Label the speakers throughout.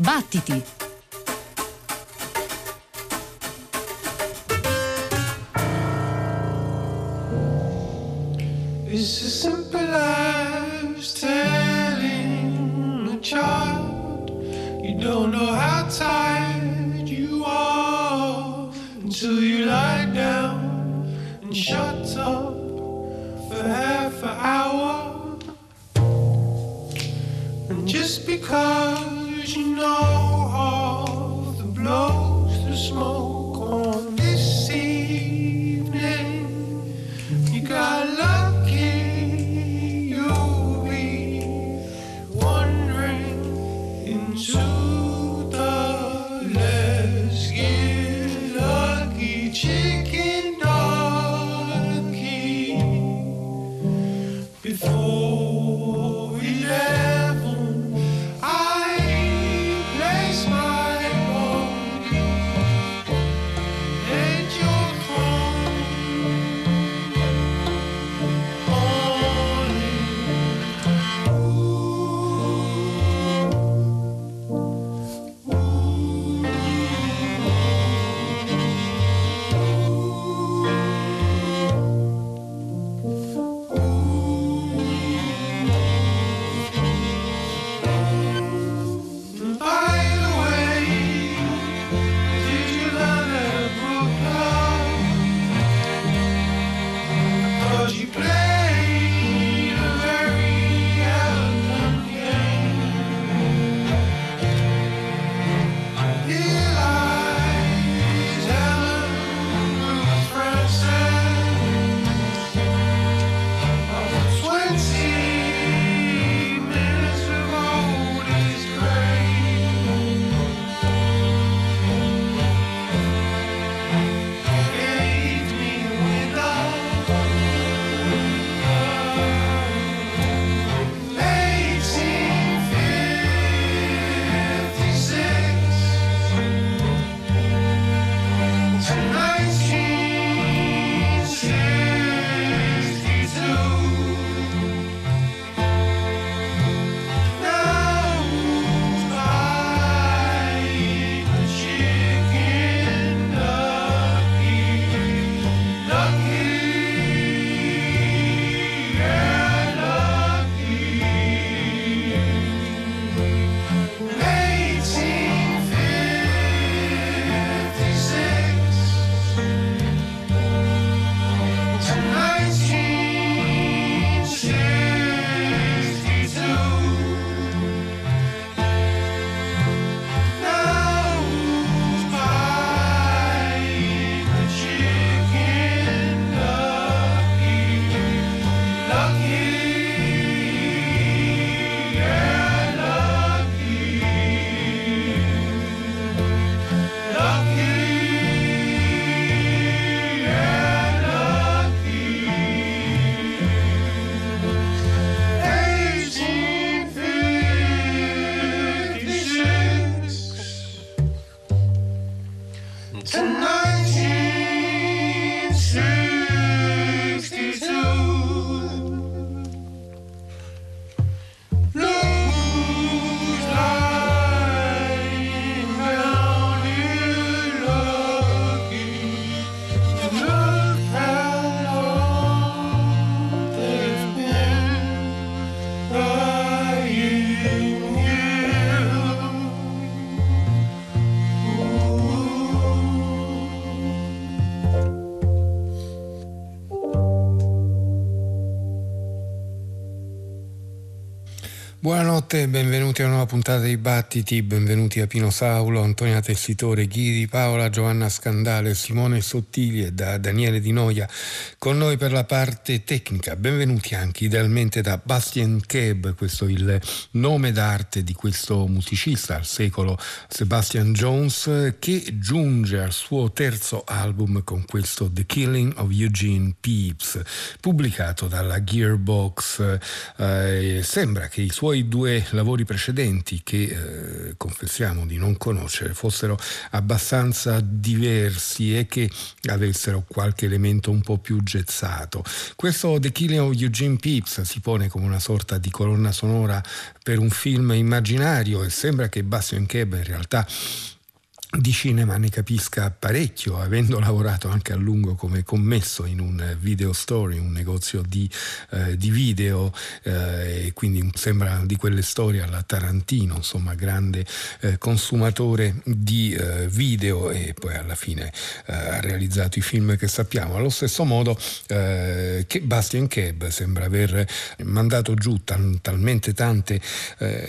Speaker 1: Battiti!
Speaker 2: It's as simple as telling a child you don't know how tired you are until you lie down and shut up for half an hour. And just because
Speaker 3: Buonanotte benvenuti a una nuova puntata di Battiti, benvenuti a Pino Saulo, Antonia Tessitore, Ghidi, Paola, Giovanna Scandale, Simone Sottili e da Daniele Di Noia con noi per la parte tecnica. Benvenuti anche idealmente da Bastien Keb, questo è il nome d'arte di questo musicista al secolo Sebastian Jones che giunge al suo terzo album con questo The Killing of Eugene Pepys, pubblicato dalla Gearbox. Eh, sembra che i suoi suoi lavori precedenti che eh, confessiamo di non conoscere fossero abbastanza diversi e che avessero qualche elemento un po' più gezzato. Questo The Killing of Eugene Pepys si pone come una sorta di colonna sonora per un film immaginario e sembra che Bastian Keb in realtà di cinema ne capisca parecchio, avendo lavorato anche a lungo come commesso in un video store, un negozio di, eh, di video, eh, e quindi sembra di quelle storie alla Tarantino, insomma, grande eh, consumatore di eh, video e poi alla fine eh, ha realizzato i film che sappiamo. Allo stesso modo eh, che Bastian Keb sembra aver mandato giù tal- talmente tante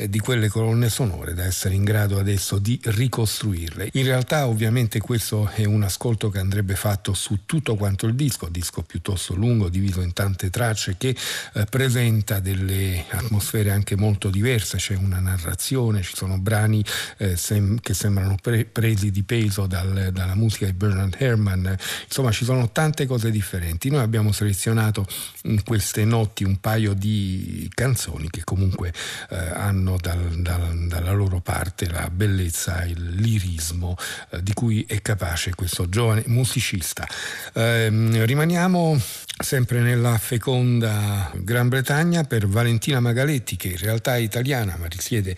Speaker 3: di quelle colonne sonore da essere in grado adesso di ricostruirle. In realtà ovviamente questo è un ascolto che andrebbe fatto su tutto quanto il disco, disco piuttosto lungo, diviso in tante tracce che eh, presenta delle atmosfere anche molto diverse, c'è una narrazione, ci sono brani eh, sem- che sembrano pre- presi di peso dal, dalla musica di Bernard Herrmann, insomma ci sono tante cose differenti. Noi abbiamo selezionato in queste notti un paio di canzoni che comunque eh, hanno dal, dal, dalla loro parte la bellezza, il lirismo ritmo eh, di cui è capace questo giovane musicista. Eh, rimaniamo sempre nella feconda Gran Bretagna per Valentina Magaletti che in realtà è italiana ma risiede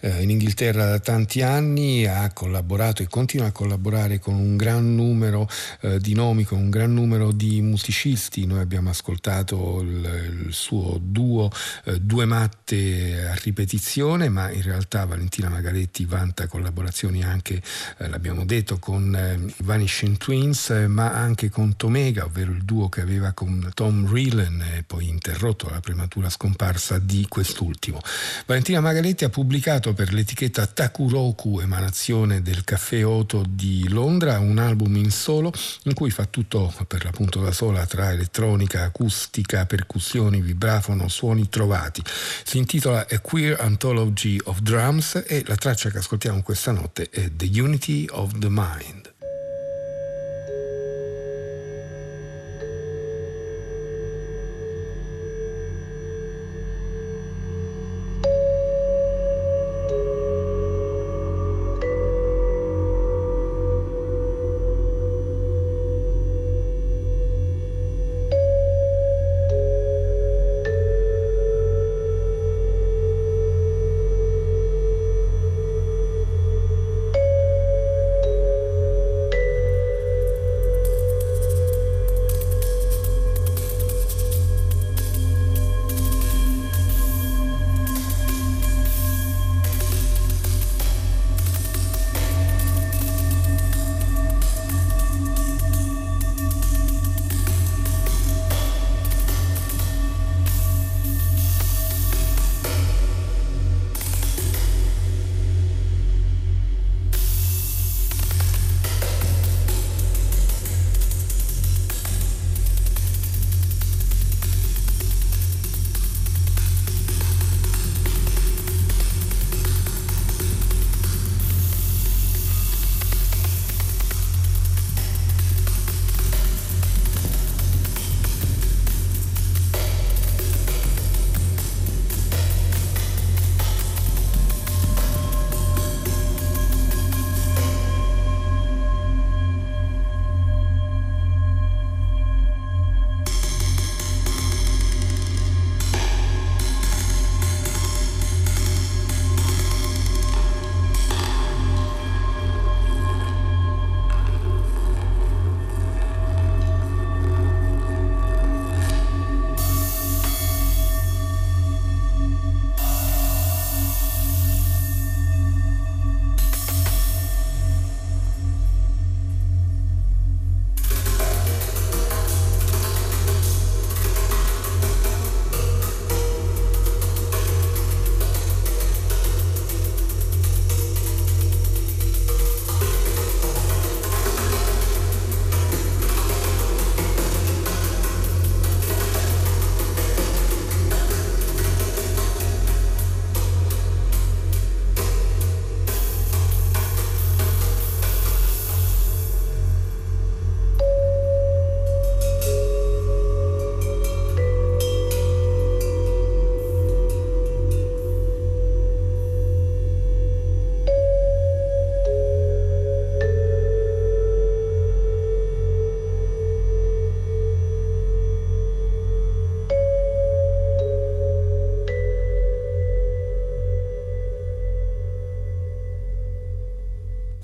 Speaker 3: eh, in Inghilterra da tanti anni, ha collaborato e continua a collaborare con un gran numero eh, di nomi, con un gran numero di musicisti. Noi abbiamo ascoltato il, il suo duo eh, Due matte a ripetizione, ma in realtà Valentina Magaletti vanta collaborazioni anche, eh, l'abbiamo detto, con eh, Vanishing Twins, ma anche con Tomega, ovvero il duo che aveva con Tom Reelan poi interrotto la prematura scomparsa di quest'ultimo. Valentina Magaletti ha pubblicato per l'etichetta Takuroku, emanazione del Caffè Oto di Londra, un album in solo in cui fa tutto per l'appunto da sola tra elettronica, acustica, percussioni, vibrafono, suoni trovati. Si intitola A Queer Anthology of Drums e la traccia che ascoltiamo questa notte è The Unity of the Mind.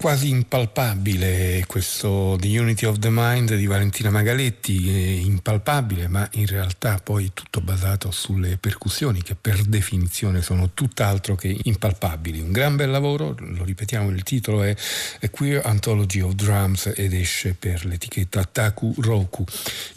Speaker 3: Quasi impalpabile questo The Unity of the Mind di Valentina Magaletti, impalpabile ma in realtà poi tutto basato sulle percussioni che per definizione sono tutt'altro che impalpabili. Un gran bel lavoro, lo ripetiamo, il titolo è A Queer Anthology of Drums ed esce per l'etichetta Taku Roku.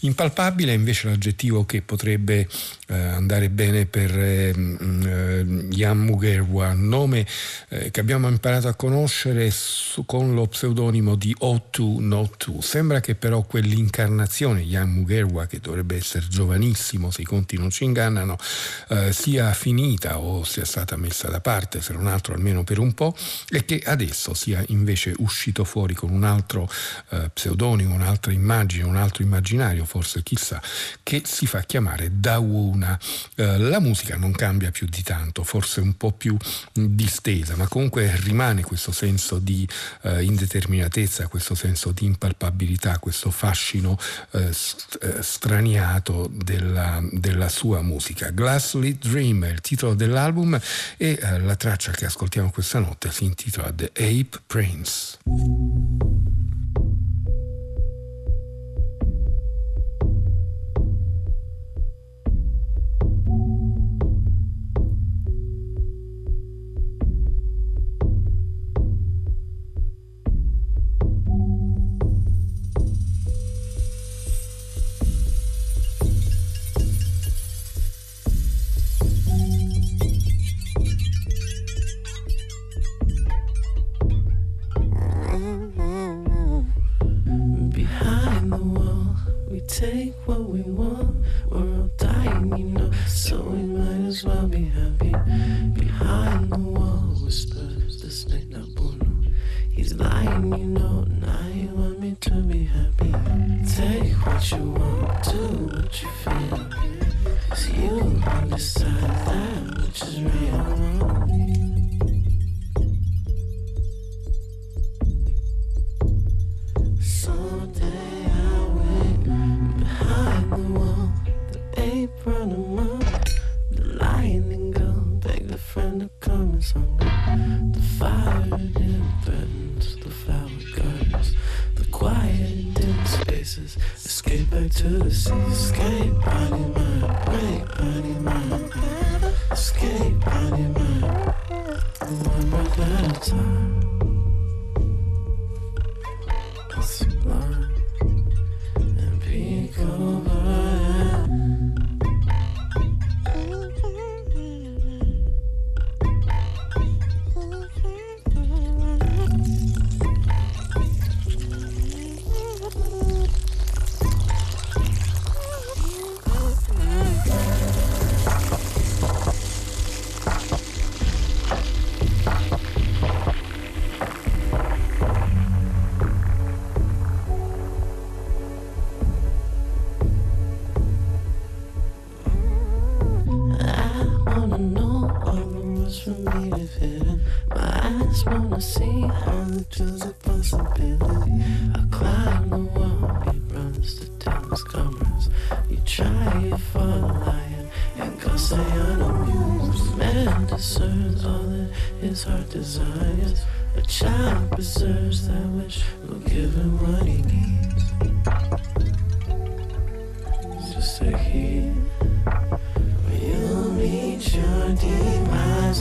Speaker 3: Impalpabile è invece l'aggettivo che potrebbe eh, andare bene per eh, mm, Jan Mugerwa, nome eh, che abbiamo imparato a conoscere su, con lo pseudonimo di O2 Not 2. Sembra che però quell'incarnazione Jan Mugerwa, che dovrebbe essere giovanissimo se i conti non ci ingannano, eh, sia finita o sia stata messa da parte, se non altro almeno per un po', e che adesso sia invece uscito fuori con un altro eh, pseudonimo, un'altra immagine, un altro immaginario, forse chissà, che si fa chiamare Dawu una. Eh, la musica non cambia più di tanto, forse un po' più distesa, ma comunque rimane questo senso di eh, indeterminatezza, questo senso di impalpabilità, questo fascino eh, eh straniato della, della, sua musica. Glassly Dream è il titolo dell'album e eh, la traccia che ascoltiamo questa notte si intitola The Ape Prince.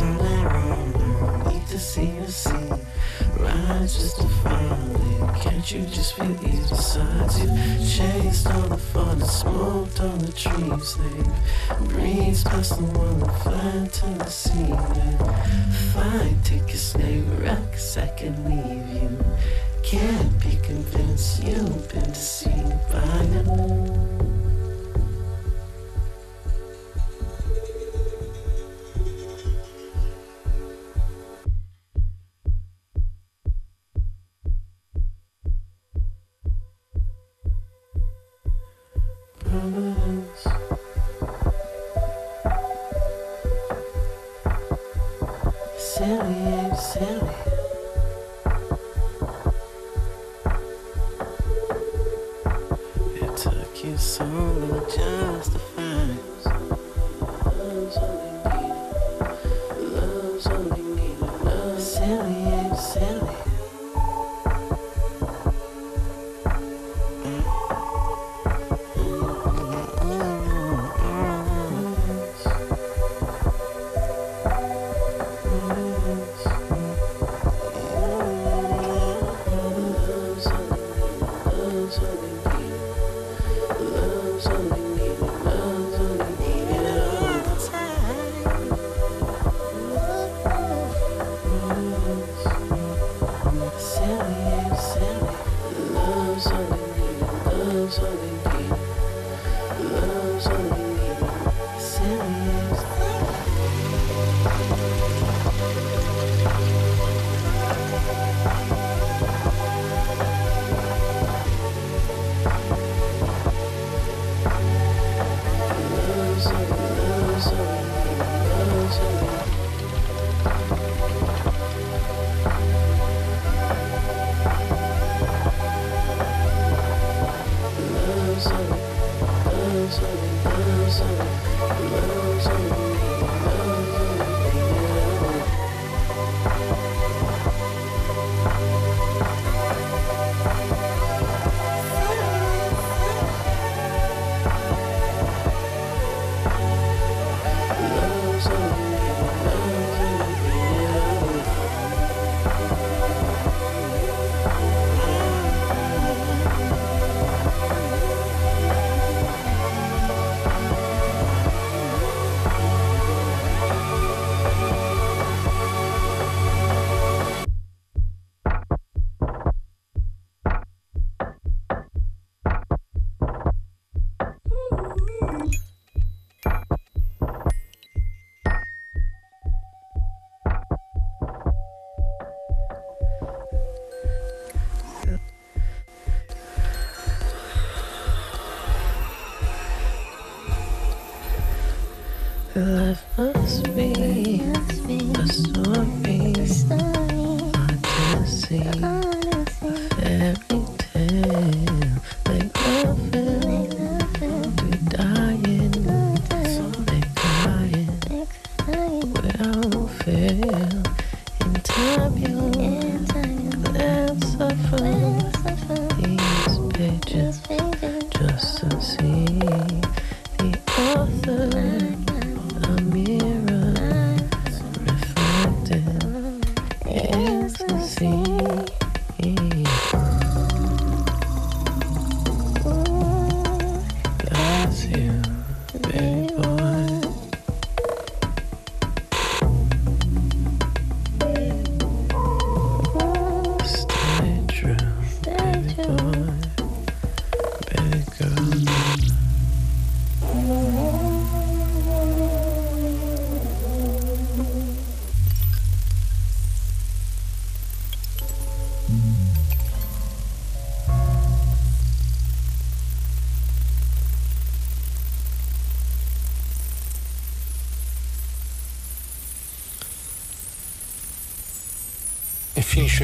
Speaker 4: on.
Speaker 2: Need to see just to find it. Can't you just feel these you? Chased on the forest, smoked on the trees. They breeze past the wall and fly to the sea. Fine, take your snake i can leave you.
Speaker 4: Can't be convinced
Speaker 2: you've been deceived by now.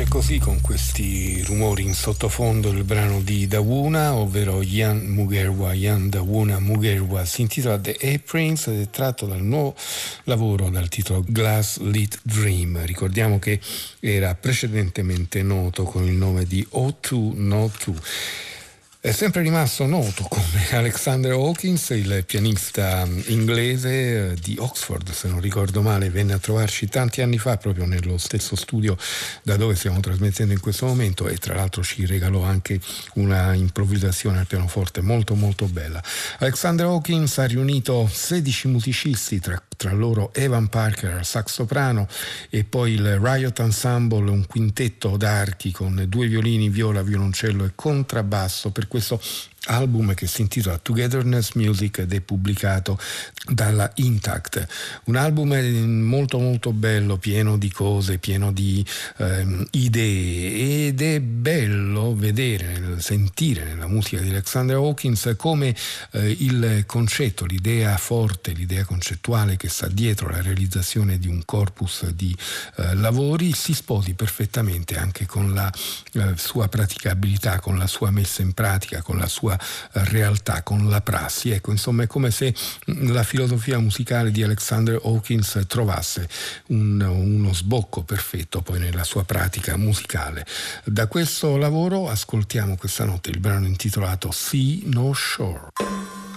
Speaker 3: Finisce così con questi rumori in sottofondo il brano di Dawuna, ovvero Yan Mugerwa, Yan Dawuna Mugerwa, si intitola The Aprins ed è tratto dal nuovo lavoro dal titolo Glass Lit Dream. Ricordiamo che era precedentemente noto con il nome di O2 No 2. È sempre rimasto noto Alexander Hawkins, il pianista inglese eh, di Oxford, se non ricordo male, venne a trovarci tanti anni fa proprio nello stesso studio da dove stiamo trasmettendo in questo momento e tra l'altro ci regalò anche una improvvisazione al pianoforte molto molto bella. Alexander Hawkins ha riunito 16 musicisti, tra, tra loro Evan Parker sax soprano e poi il Riot Ensemble, un quintetto d'archi con due violini, viola, violoncello e contrabbasso per questo album che si intitola Togetherness Music ed è pubblicato dalla Intact. Un album molto molto bello, pieno di cose, pieno di ehm, idee ed è bello vedere, sentire nella musica di Alexander Hawkins come eh, il concetto, l'idea forte, l'idea concettuale che sta dietro la realizzazione di un corpus di eh, lavori si sposi perfettamente anche con la eh, sua praticabilità, con la sua messa in pratica, con la sua realtà, con la prassi. Ecco, insomma, è come se la filosofia musicale di Alexander Hawkins trovasse un, uno sbocco perfetto poi nella sua pratica musicale. Da questo lavoro ascoltiamo questa notte il brano intitolato Sea No Shore.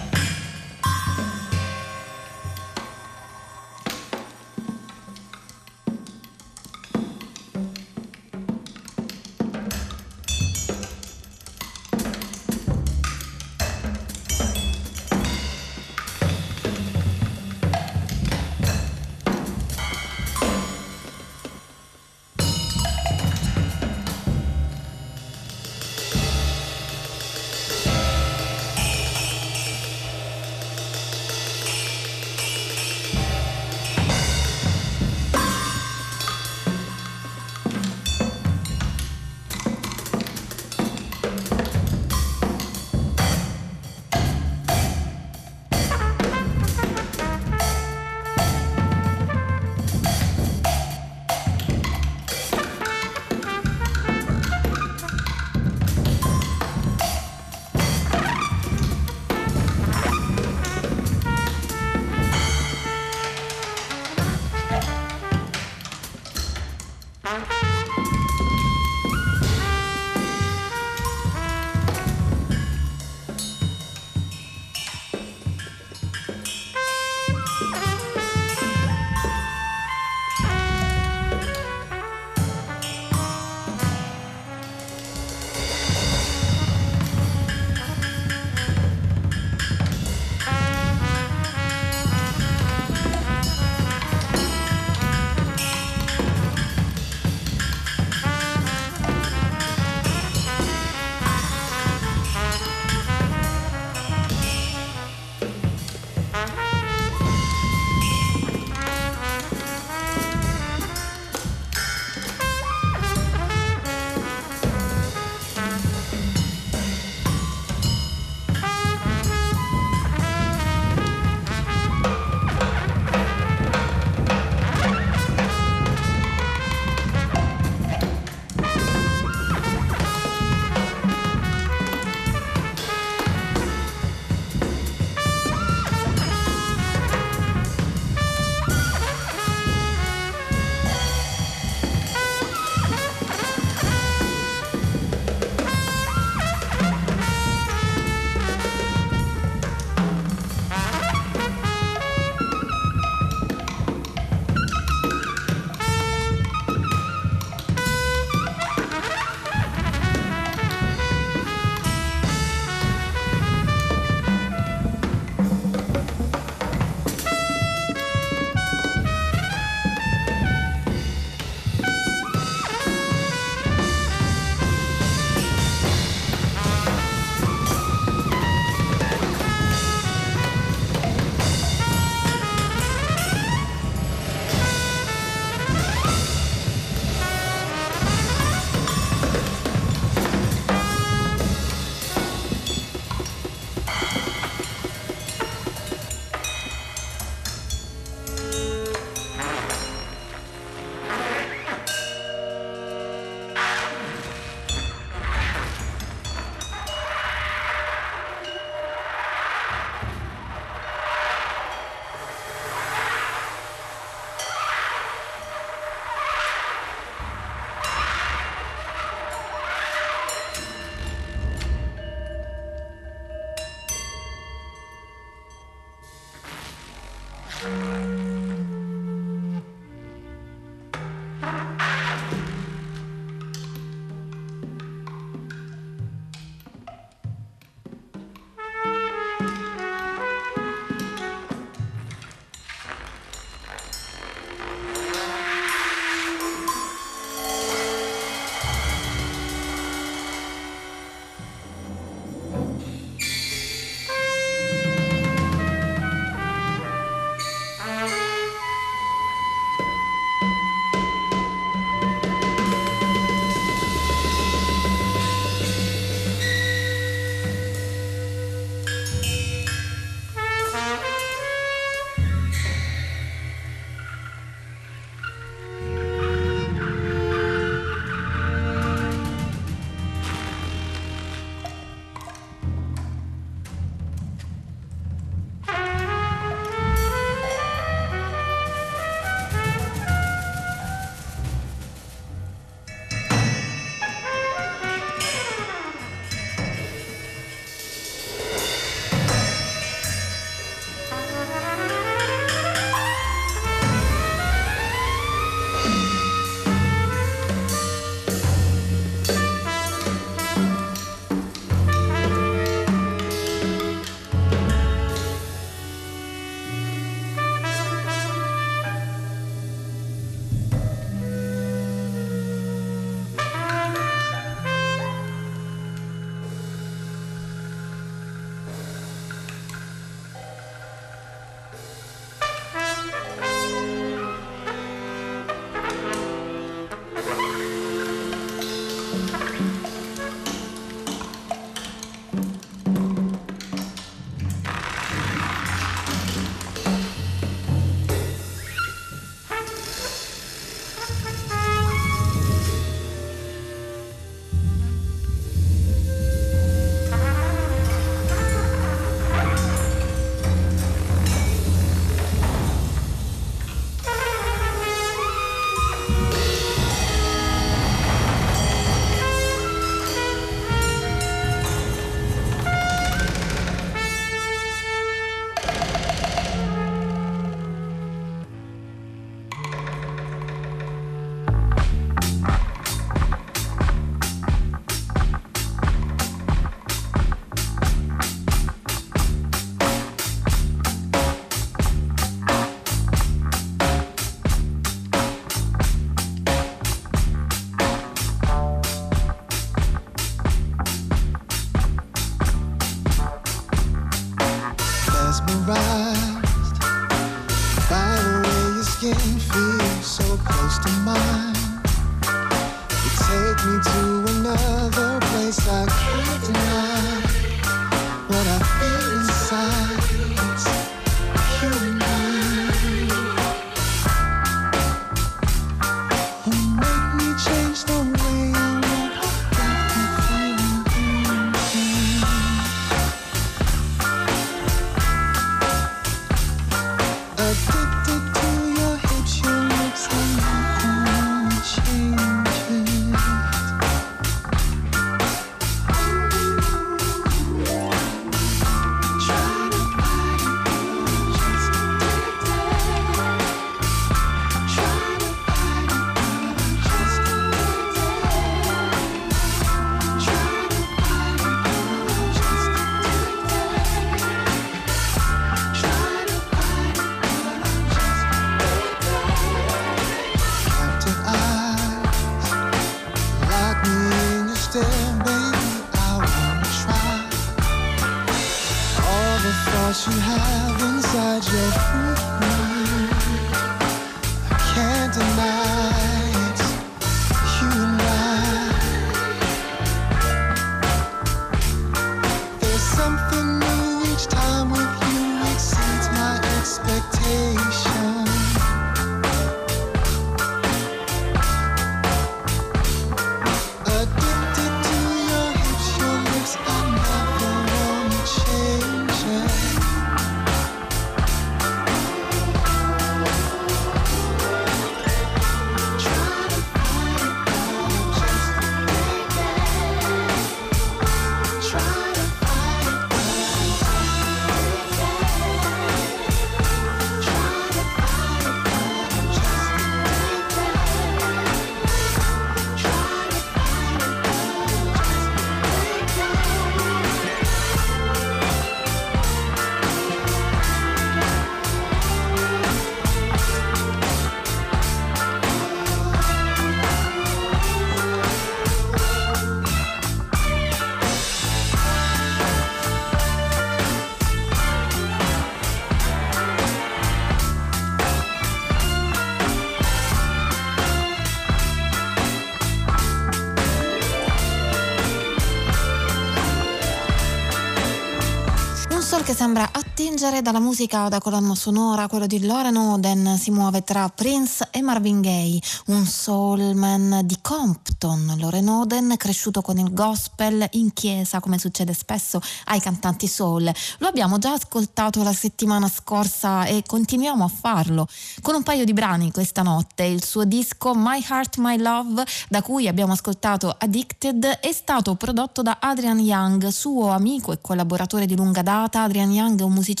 Speaker 1: Che sembra attingere dalla musica da colonna sonora, quello di Lauren Oden, si muove tra Prince e Marvin Gaye, un soulman di Compton. Lauren Oden, cresciuto con il gospel in chiesa, come succede spesso ai cantanti soul. Lo abbiamo già ascoltato la settimana scorsa e continuiamo a farlo con un paio di brani questa notte. Il suo disco My Heart, My Love, da cui abbiamo ascoltato Addicted, è stato prodotto da Adrian Young, suo amico e collaboratore di lunga data. Adrian Young è un musicista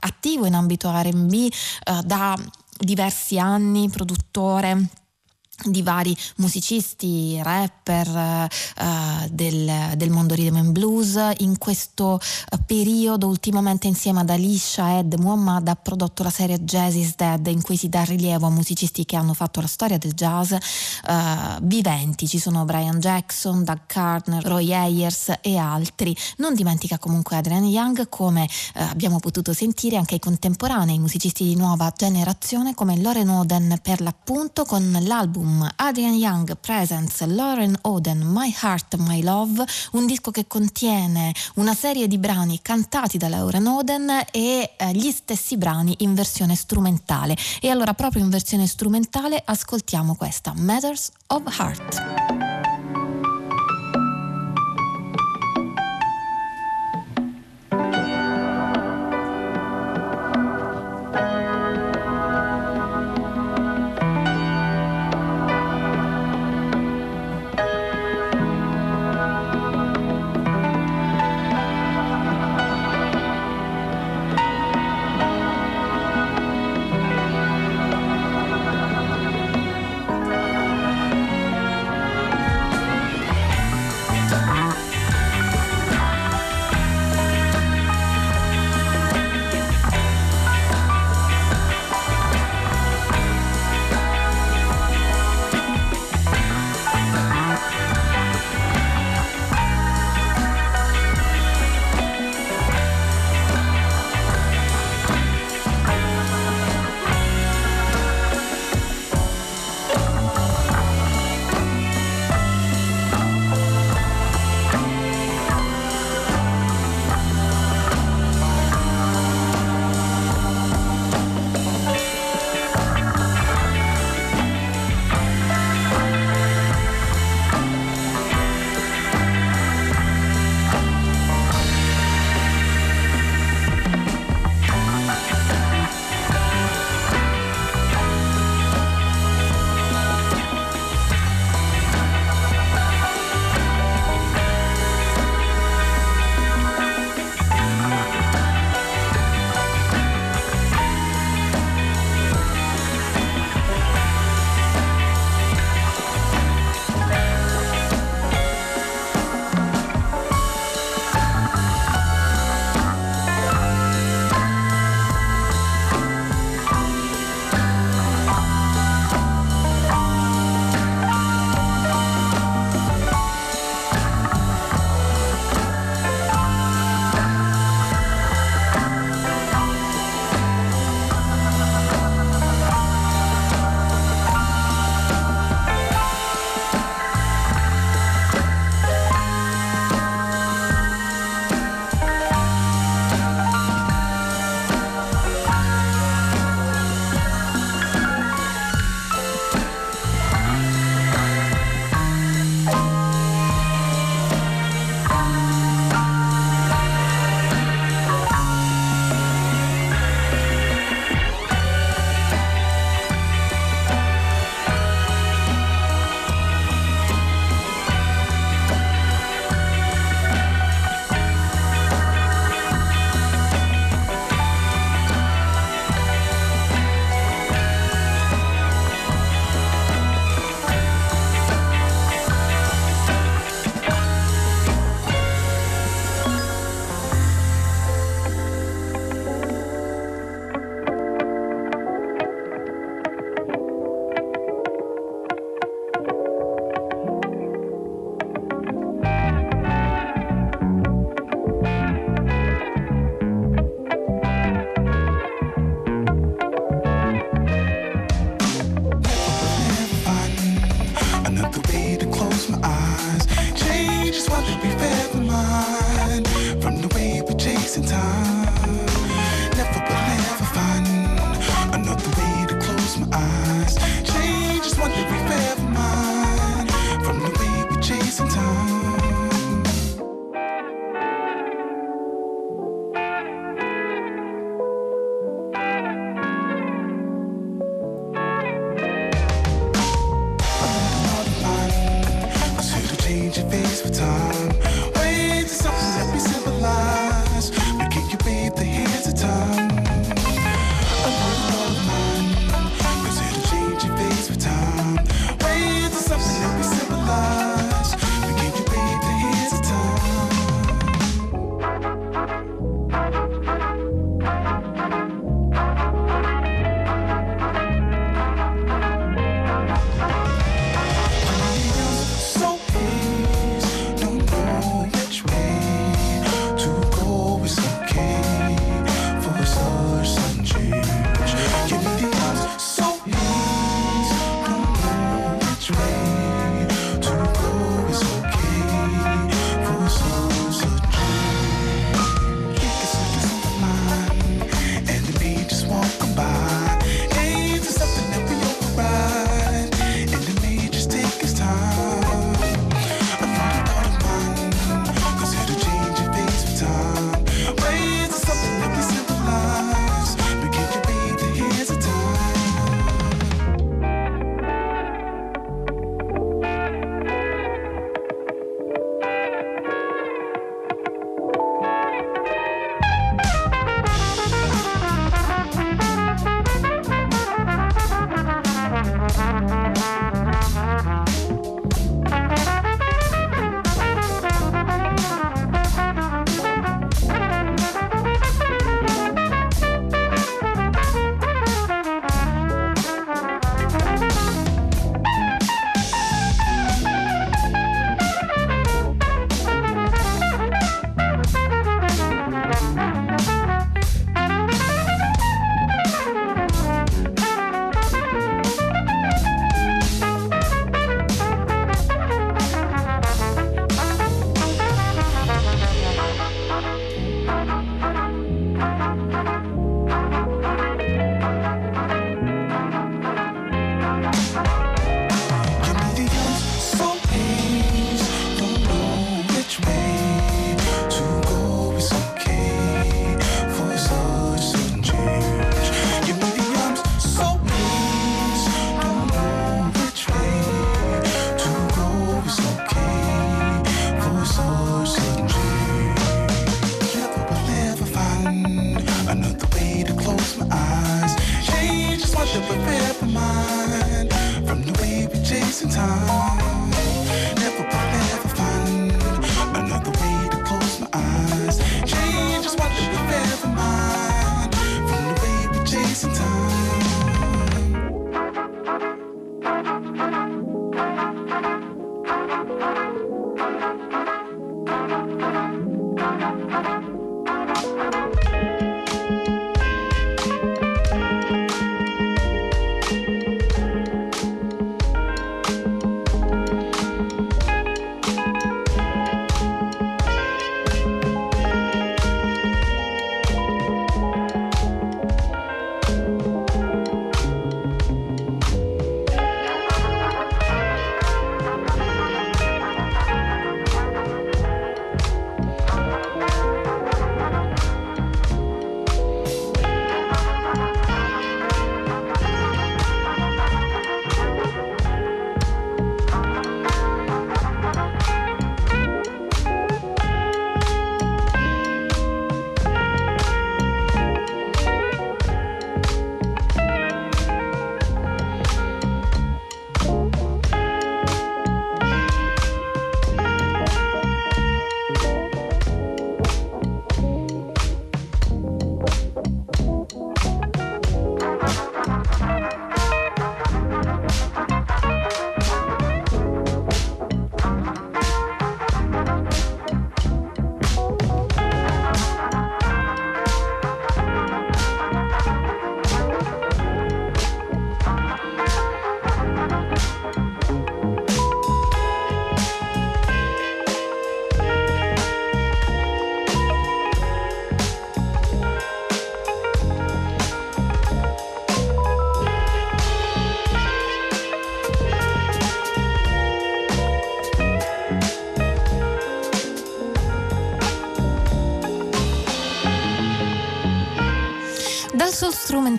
Speaker 1: attivo in ambito RB eh, da diversi anni, produttore di vari musicisti, rapper eh, del, del mondo rhythm and blues. In questo eh, periodo, ultimamente insieme ad Alicia Ed Muhammad, ha prodotto la serie Jazz is Dead, in cui si dà rilievo a musicisti che hanno fatto la storia del jazz eh, viventi. Ci sono Brian Jackson, Doug Carter, Roy Ayers e altri. Non dimentica comunque Adrian Young, come eh, abbiamo potuto sentire anche i contemporanei musicisti di nuova generazione come Lauren Oden per l'appunto con l'album Adrian Young Presents Lauren Oden My Heart My Love, un disco che contiene una serie di brani cantati da Lauren Oden e eh, gli stessi brani in versione strumentale. E allora proprio in versione strumentale ascoltiamo questa Matters of Heart.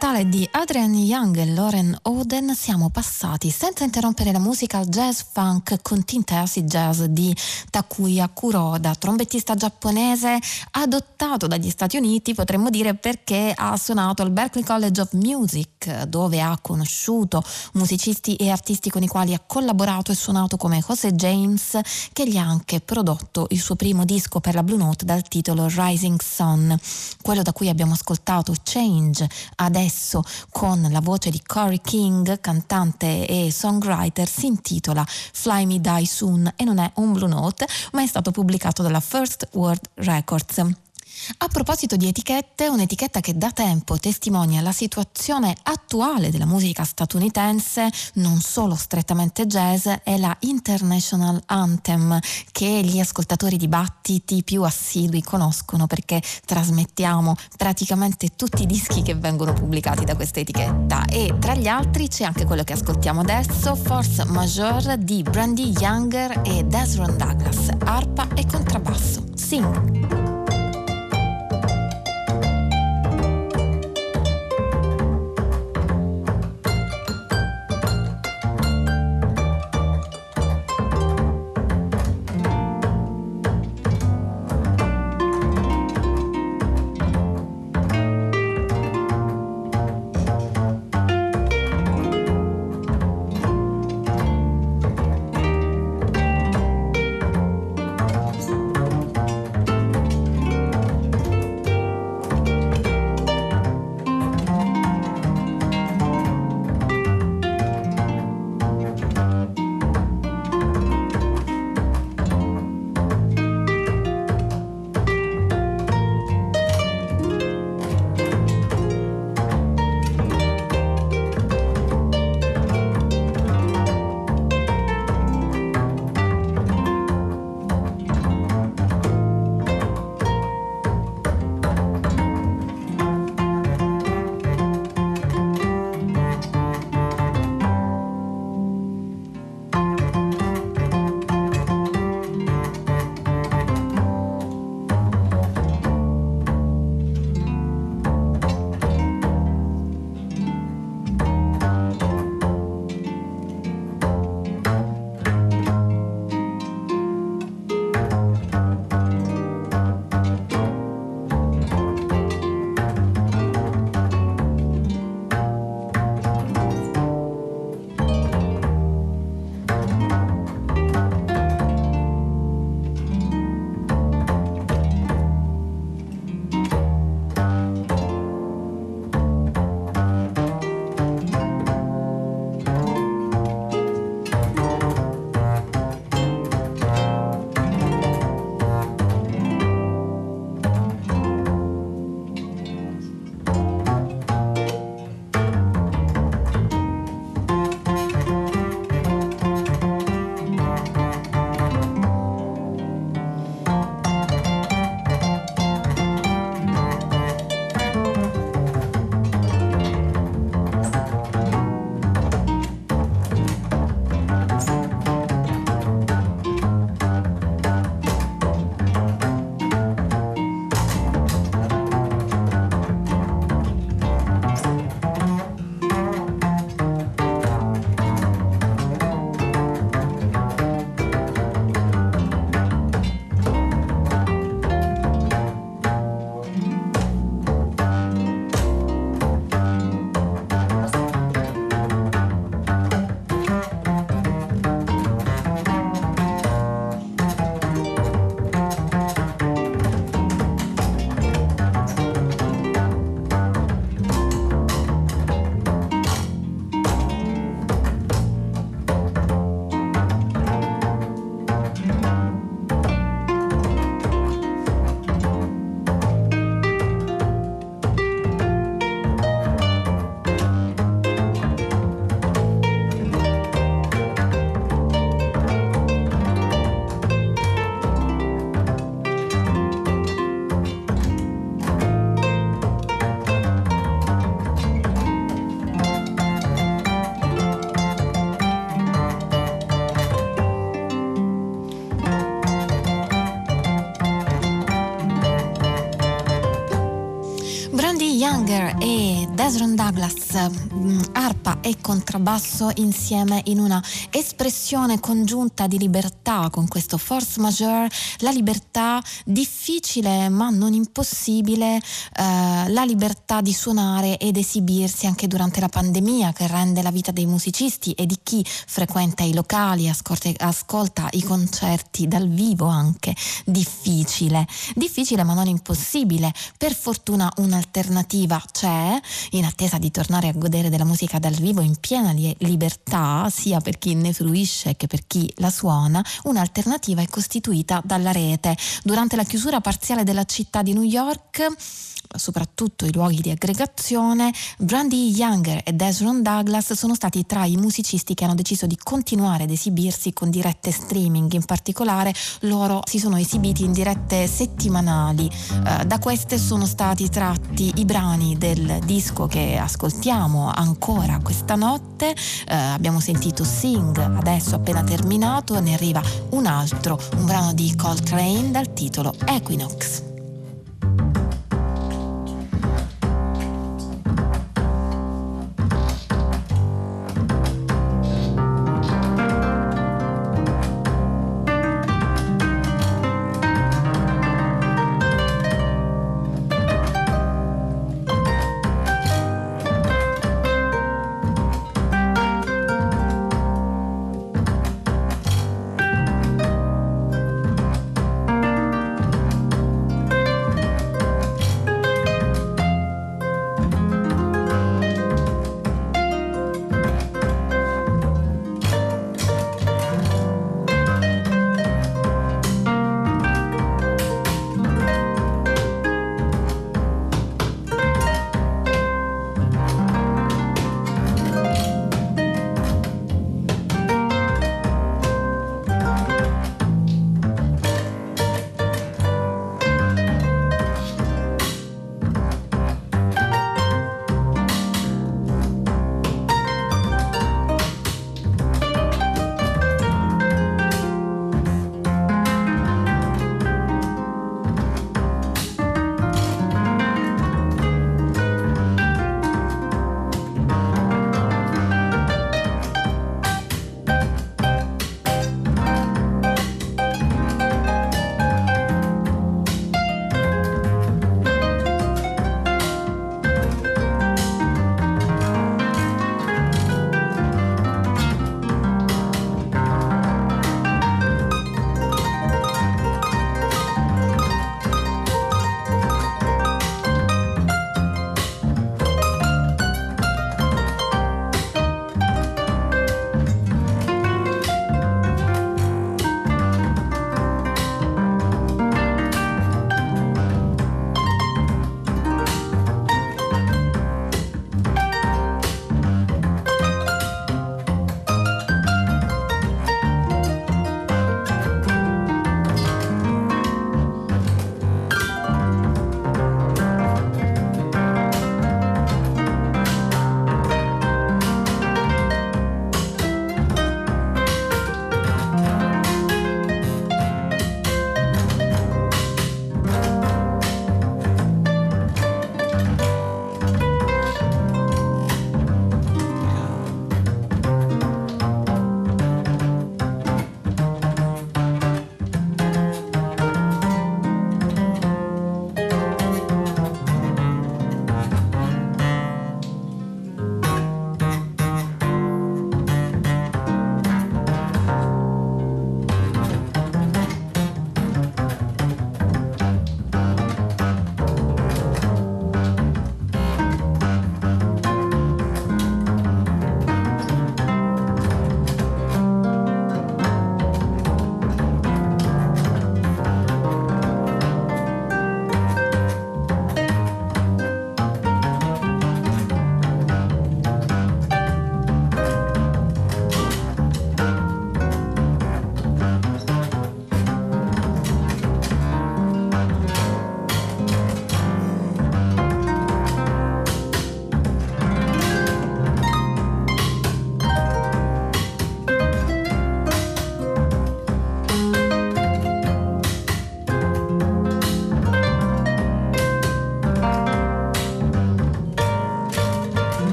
Speaker 1: Strumentale di Adrian Young e Lauren Oden siamo passati senza interrompere la musica al jazz funk con tinte acid jazz di Takuya Kuroda, trombettista giapponese adottato dagli Stati Uniti, potremmo dire perché ha suonato al Berklee College of Music, dove ha conosciuto musicisti e artisti con i quali ha collaborato e suonato come Jose James, che gli ha anche prodotto il suo primo disco per la Blue Note dal titolo Rising Sun, quello da cui abbiamo ascoltato Change adesso con la voce di Corey King, cantante e songwriter, si intitola Fly Me Die Soon e non è un Blue Note, ma è stato pubblicato dalla First World Records. A proposito di etichette, un'etichetta che da tempo testimonia la situazione attuale della musica statunitense, non solo strettamente jazz, è la International Anthem, che gli ascoltatori di battiti più assidui conoscono perché trasmettiamo praticamente tutti i dischi che vengono pubblicati da questa etichetta. E tra gli altri c'è anche quello che ascoltiamo adesso, Force Majeure di Brandy Younger e Desron Douglas, arpa e contrabbasso. Sing! E contrabbasso insieme in una espressione congiunta di libertà con questo force majeure, la libertà difficile ma non impossibile, eh, la libertà di suonare ed esibirsi anche durante la pandemia che rende la vita dei musicisti e di chi frequenta i locali, ascolta, ascolta i concerti dal vivo anche difficile. Difficile ma non impossibile. Per fortuna un'alternativa c'è, in attesa di tornare a godere della musica dal vivo in piena libertà, sia per chi ne fruisce che per chi la suona, un'alternativa è costituita dalla rete. Durante la chiusura parziale della città di New York, soprattutto i luoghi di aggregazione, Brandy Younger e Desron Douglas sono stati tra i musicisti che hanno deciso di continuare ad esibirsi con dirette streaming. In particolare loro si sono esibiti in dirette settimanali. Eh, da queste sono stati tratti i brani del disco che ascoltiamo ancora questa notte. Eh, abbiamo sentito Sing, adesso appena terminato, ne arriva un altro, un brano di Coltrane dal titolo Equinox.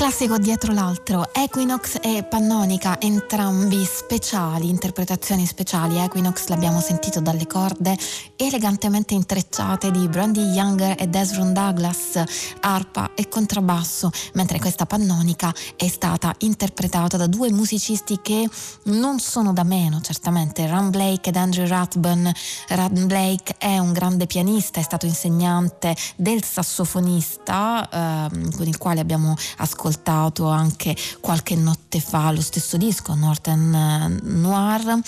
Speaker 1: Classico dietro l'altro, Equinox e Pannonica, entrambi speciali, interpretazioni speciali. Equinox l'abbiamo sentito dalle corde elegantemente intrecciate di Brandy Younger e Desron Douglas, arpa e contrabbasso, mentre questa Pannonica è stata interpretata da due musicisti che non sono da meno, certamente, Ram Blake ed Andrew Rathbun. Ram Blake è un grande pianista, è stato insegnante del sassofonista eh, con il quale abbiamo ascoltato ascoltato anche qualche notte fa lo stesso disco, Northern eh, Noir,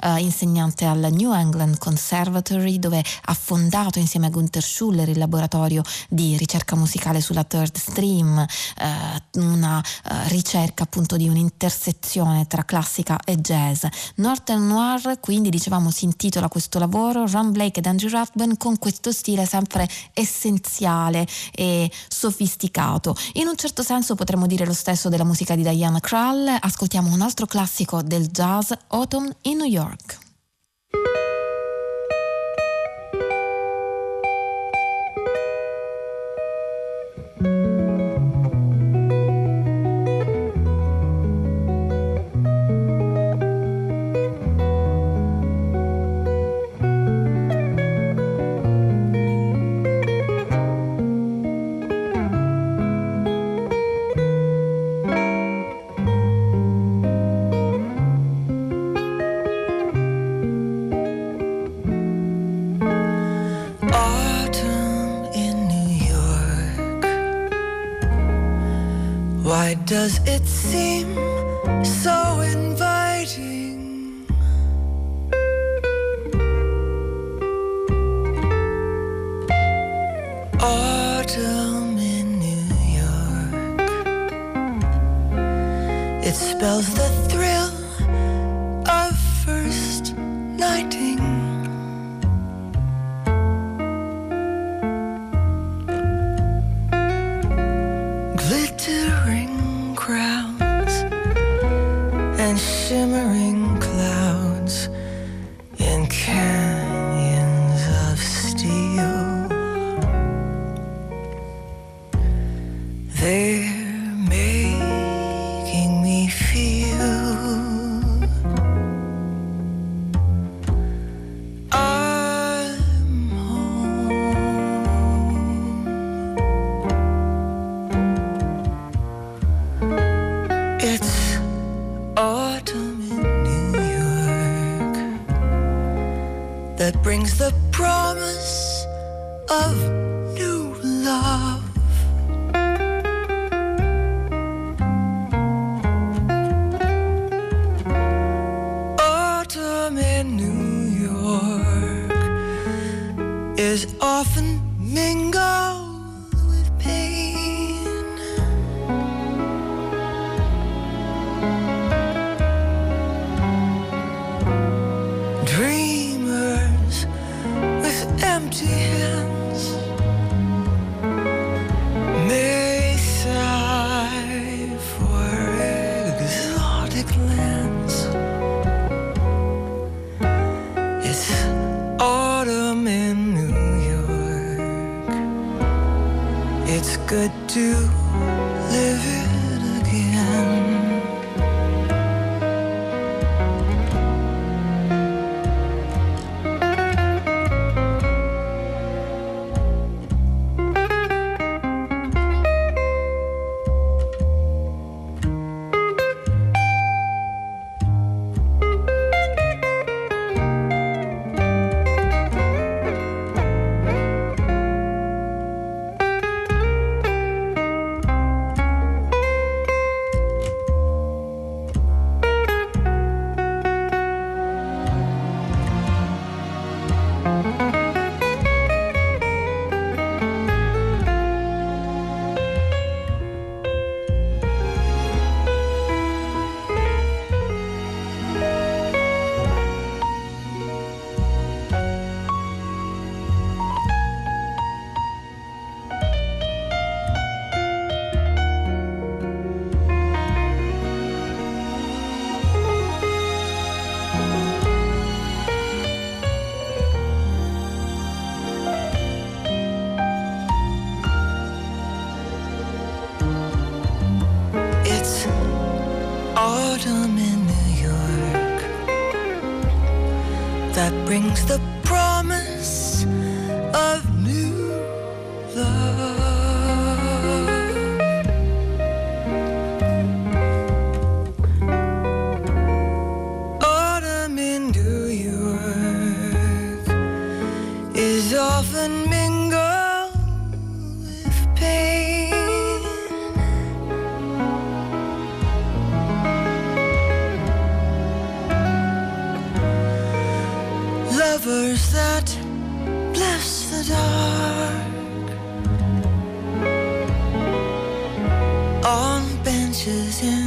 Speaker 1: eh, insegnante al New England Conservatory dove ha fondato insieme a Gunther Schuller il laboratorio di ricerca musicale sulla third stream, eh, una eh, ricerca appunto di un'intersezione tra classica e jazz. Northern Noir quindi dicevamo si intitola questo lavoro, Ron Blake ed Andrew Rathbun con questo stile sempre essenziale e sofisticato. In un certo senso potremmo dire lo stesso della musica di Diana Krall, ascoltiamo un altro classico del jazz, Autumn in New York.
Speaker 4: Is often mingled with pain. Lovers that bless the dark on benches in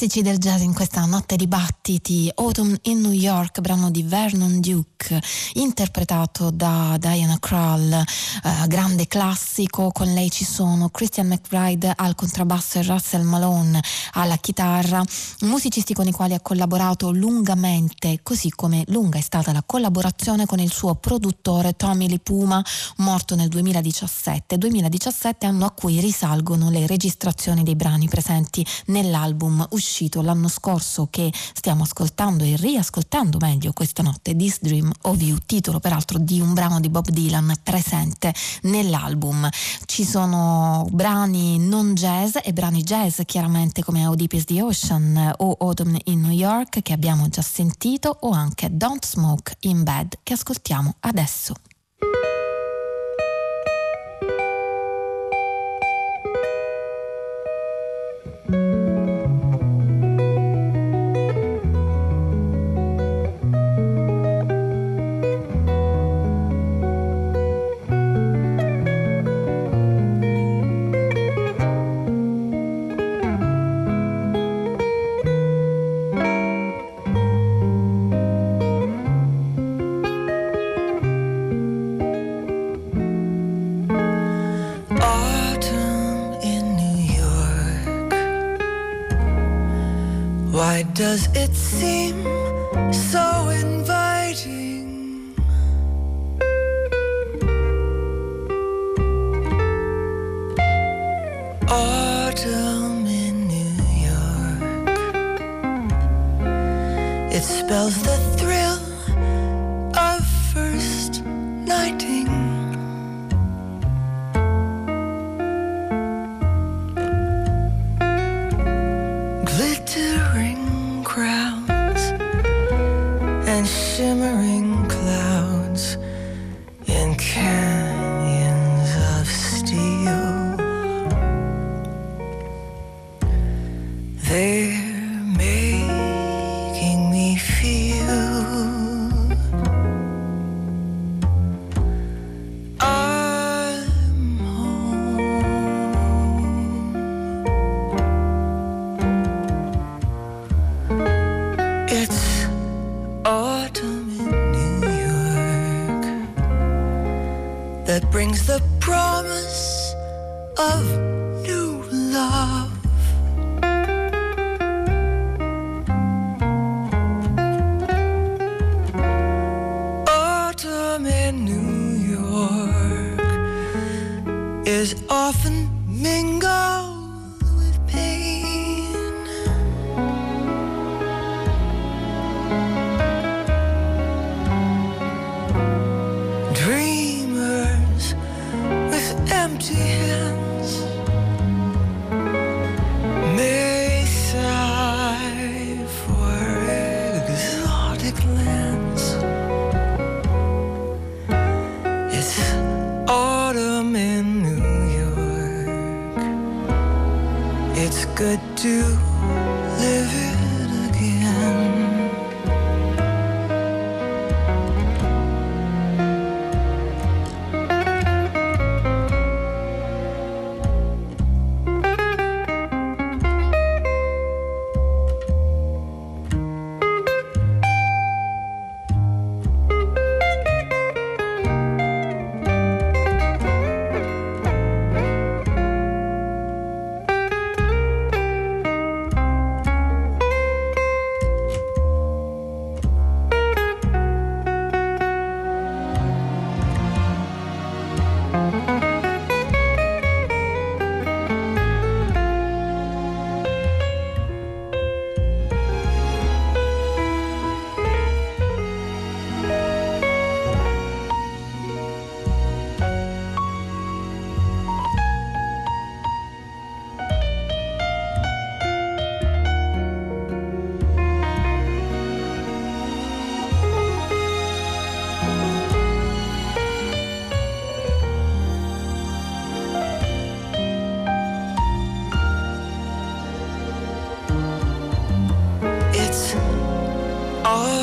Speaker 1: classici del jazz in questa notte di battiti. Autumn in New York, brano di Vernon Duke, interpretato da Diana Krall, eh, grande classico. Con lei ci sono Christian McBride al contrabbasso e Russell Malone alla chitarra, musicisti con i quali ha collaborato lungamente, così come lunga è stata la collaborazione con il suo produttore Tommy Lee Puma, morto nel 2017. 2017 anno a cui risalgono le registrazioni dei brani presenti nell'album uscito l'anno scorso che stiamo ascoltando e riascoltando meglio questa notte, This Dream of You, titolo peraltro di un brano di Bob Dylan presente nell'album. Ci sono brani non jazz e brani jazz chiaramente come How the Ocean o Autumn in New York che abbiamo già sentito o anche Don't Smoke in Bed che ascoltiamo adesso.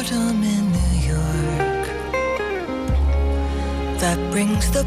Speaker 4: autumn in New York. That brings the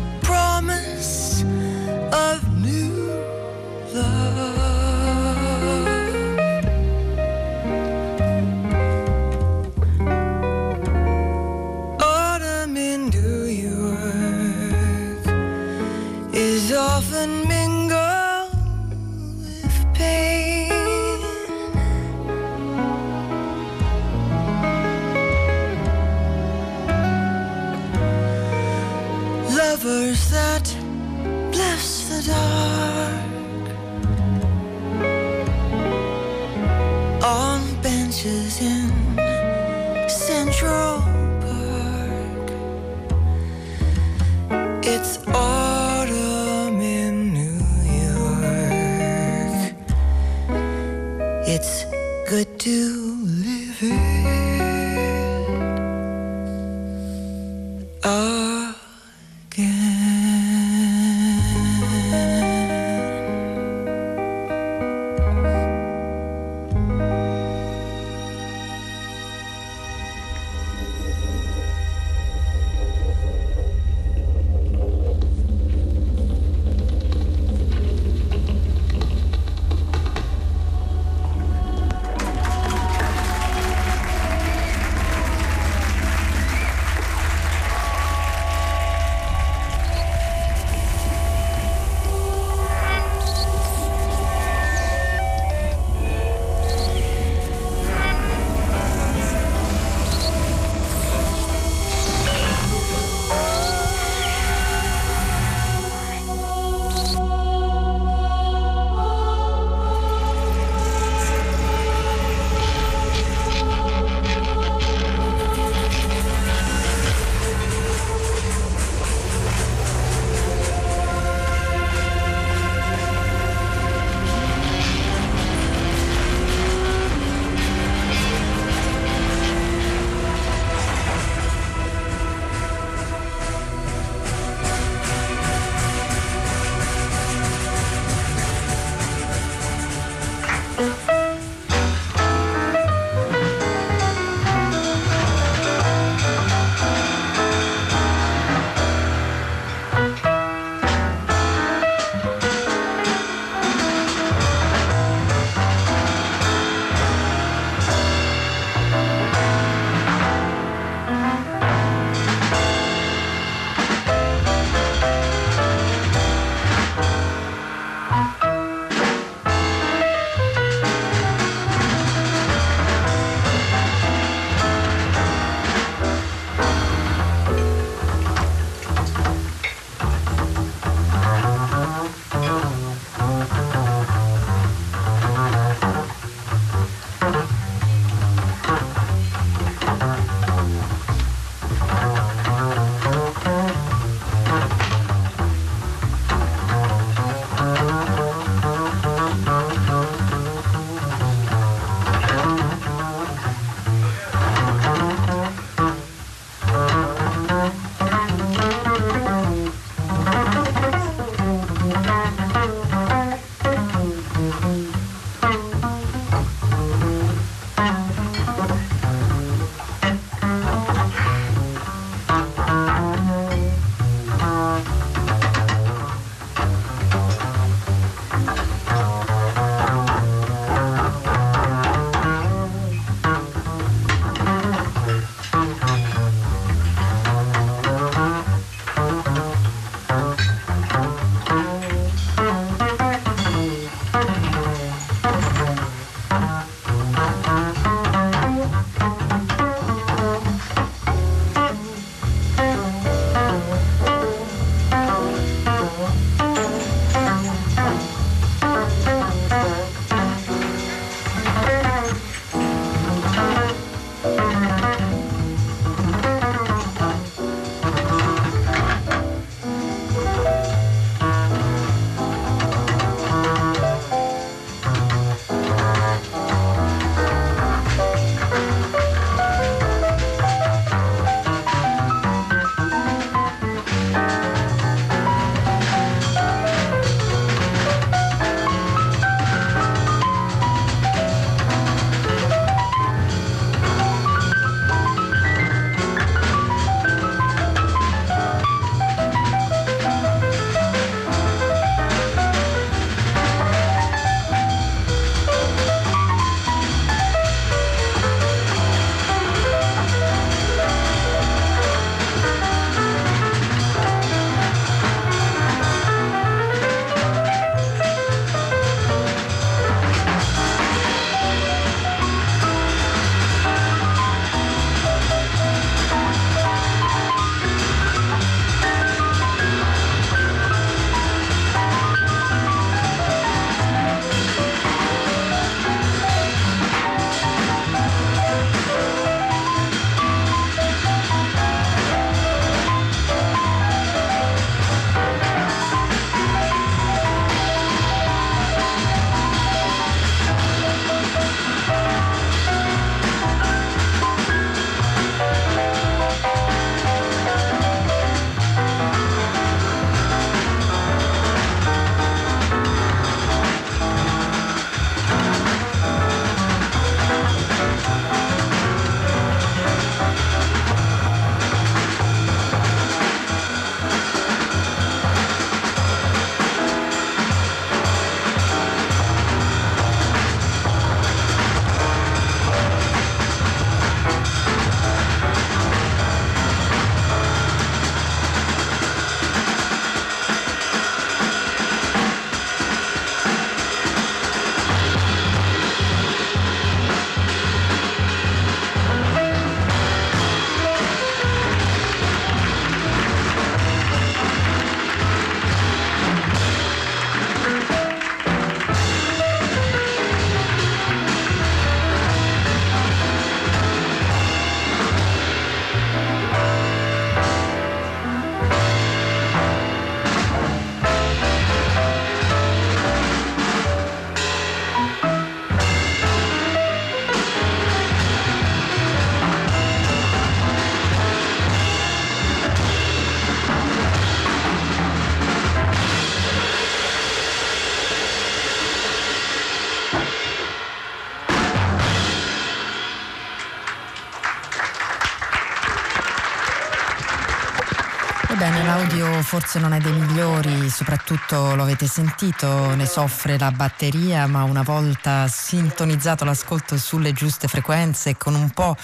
Speaker 5: forse non è dei migliori, soprattutto lo avete sentito, ne soffre la batteria, ma una volta sintonizzato l'ascolto sulle giuste frequenze, con un po'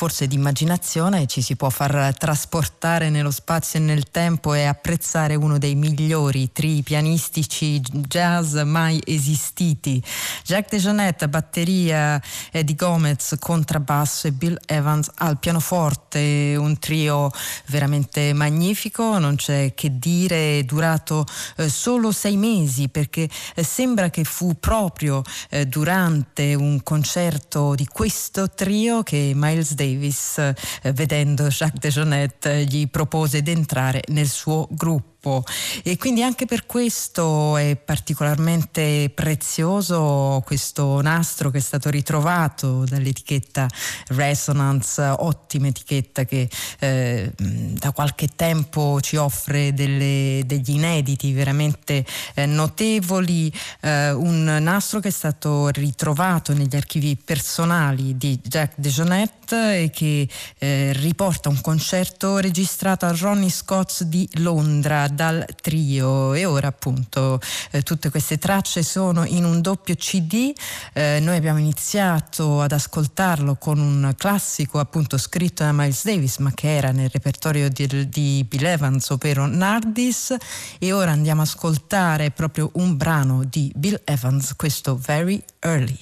Speaker 5: forse di immaginazione, ci si può far trasportare nello spazio e nel tempo e apprezzare uno dei migliori tri pianistici jazz mai esistiti. Jacques DeJohnette, batteria, Eddie Gomez, contrabbasso e Bill Evans al pianoforte, un trio veramente magnifico non c'è che dire, è durato eh, solo sei mesi perché eh, sembra che fu proprio eh, durante un concerto di questo trio che Miles Davis, eh, vedendo Jacques DeJohnette, gli propose di entrare nel suo gruppo gruppo e quindi anche per questo è particolarmente prezioso questo nastro che è stato ritrovato dall'etichetta Resonance, ottima etichetta che eh, da qualche tempo ci offre delle, degli inediti veramente eh, notevoli, eh, un nastro che è stato ritrovato negli archivi personali di Jack DeJohnette e che eh, riporta un concerto registrato al Ronnie Scott's di Londra dal trio e ora appunto eh, tutte queste tracce sono in un doppio CD. Eh, noi abbiamo iniziato ad ascoltarlo con un classico appunto scritto da Miles Davis ma che era nel repertorio di, di Bill Evans ovvero Nardis e ora andiamo ad ascoltare proprio un brano di Bill Evans, questo Very Early.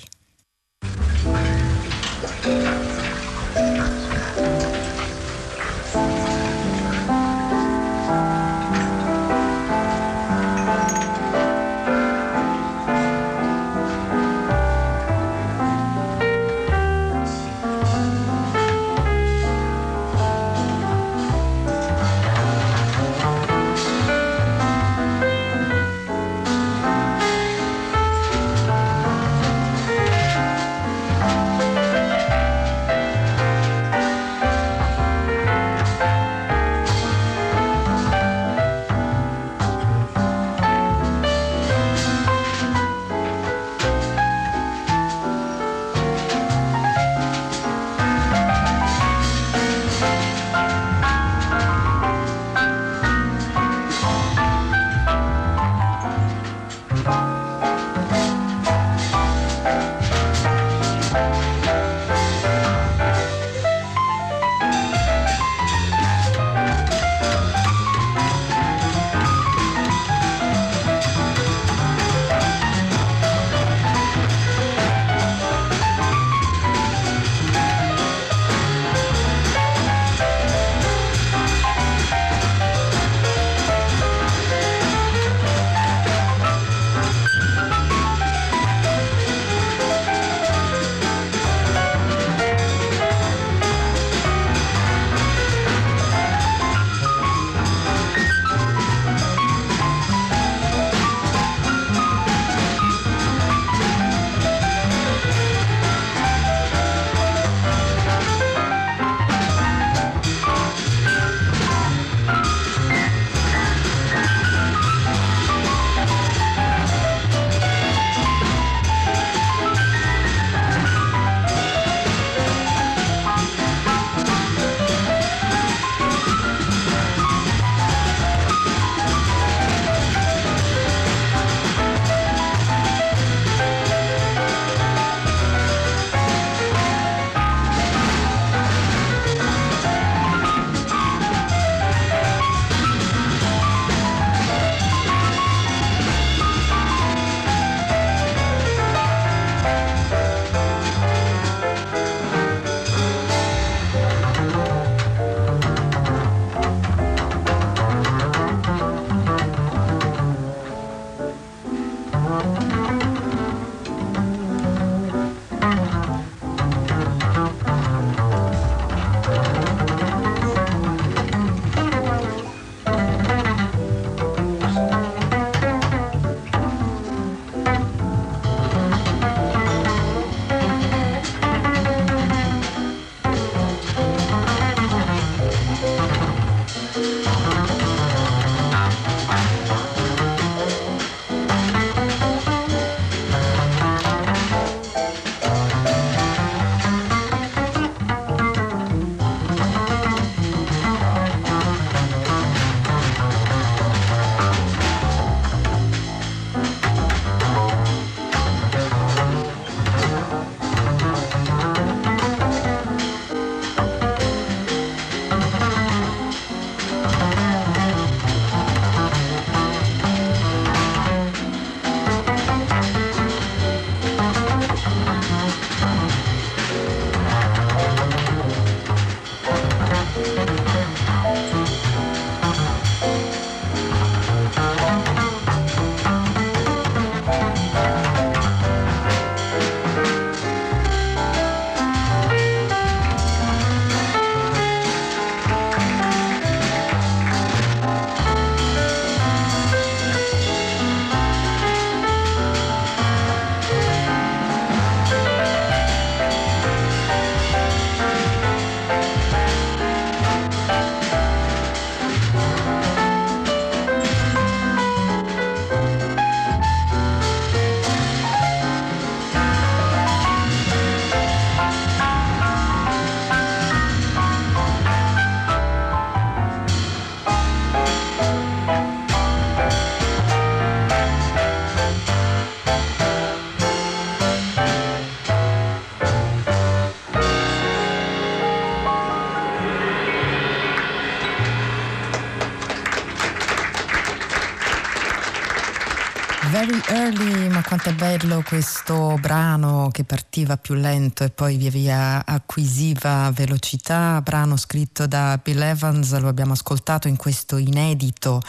Speaker 5: Early, ma quanto è bello questo brano che partiva più lento e poi via via acquisiva velocità, brano scritto da Bill Evans, lo abbiamo ascoltato in questo inedito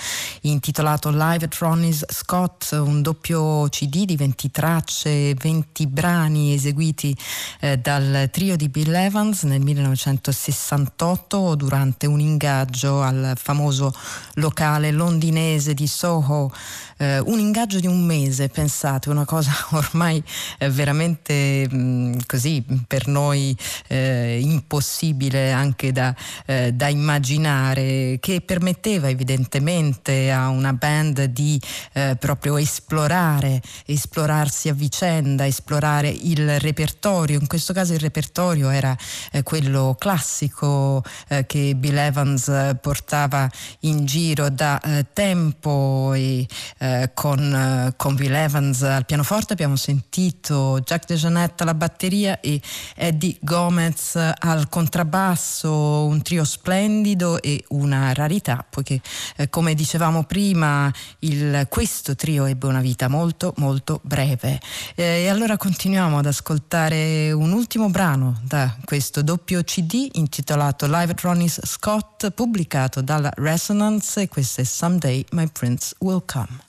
Speaker 5: intitolato Live at Ronnie's Scott, un doppio CD di 20 tracce, 20 brani eseguiti eh, dal trio di Bill Evans nel 1968 durante un ingaggio al famoso locale londinese di Soho eh, un ingaggio di un mese, pensate, una cosa ormai eh, veramente mh, mm, così per noi eh, impossibile anche da, eh, da, immaginare, che permetteva evidentemente a una band di eh, proprio esplorare, esplorarsi a vicenda, esplorare il repertorio. In questo caso il repertorio era eh, quello classico che Bill Evans portava in giro da tempo e eh, eh, con Bill Evans al pianoforte, abbiamo sentito Jack DeJohnette alla batteria e Eddie Gomez al contrabbasso, un trio splendido e una rarità, poiché eh, come dicevamo prima il, questo trio ebbe una vita molto molto breve. Eh, e allora continuiamo ad ascoltare un ultimo brano da questo doppio CD intitolato Live at Ronnie's Scott, pubblicato dalla Resonance e questo è Someday My Prince Will Come.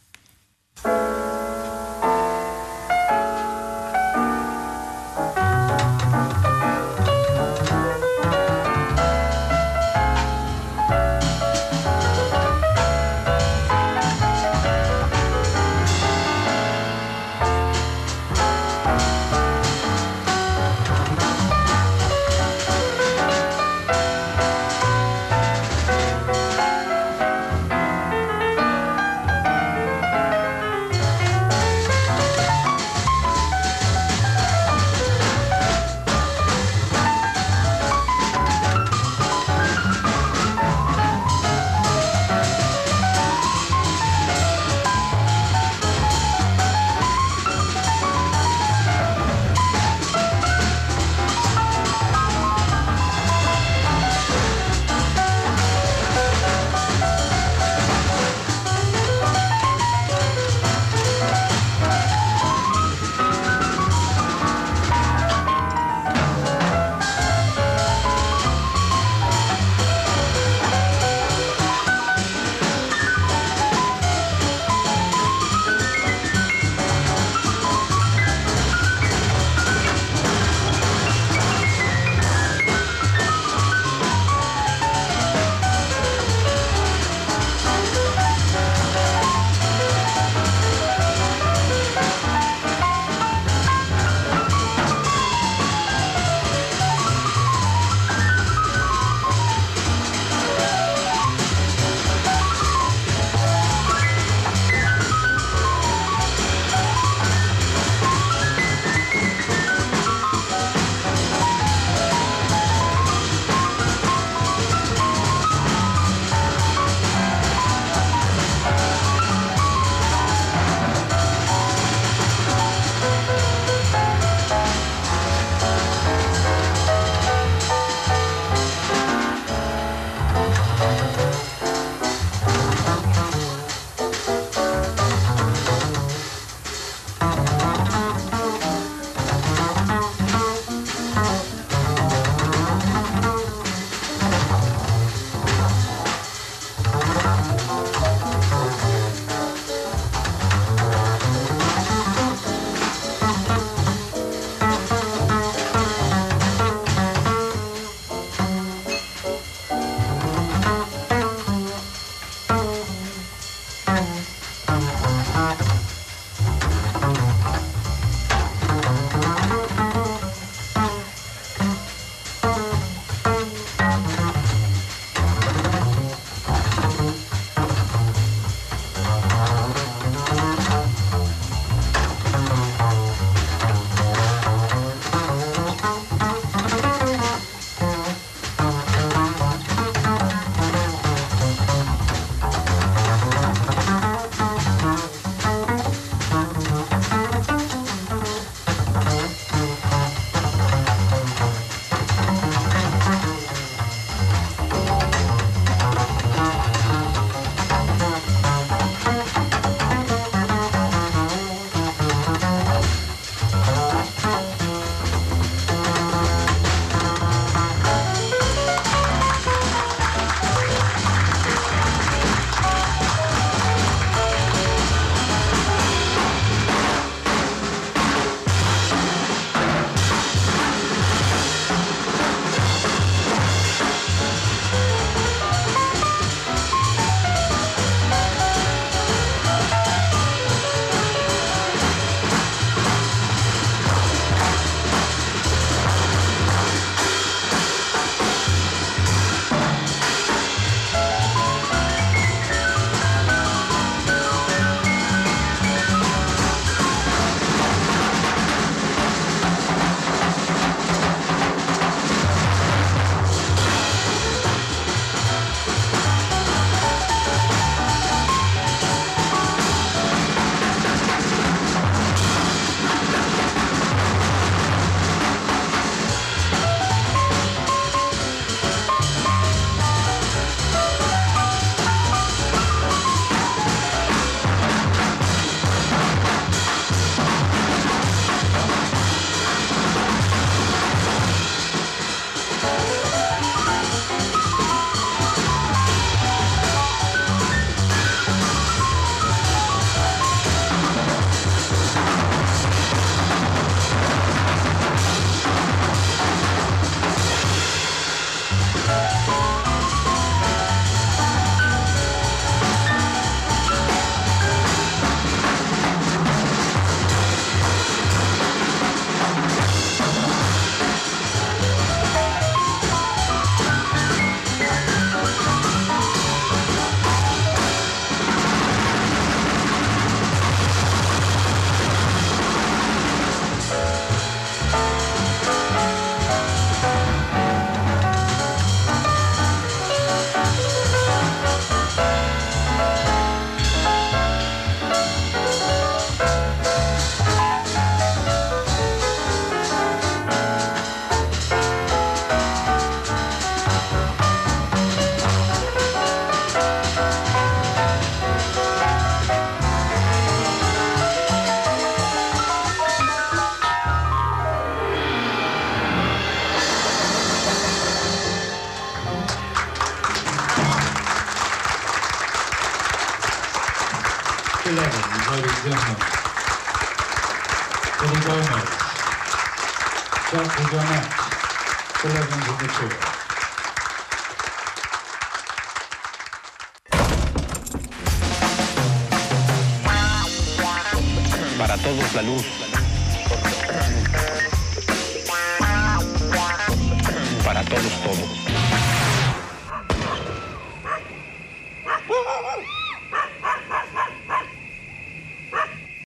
Speaker 6: Música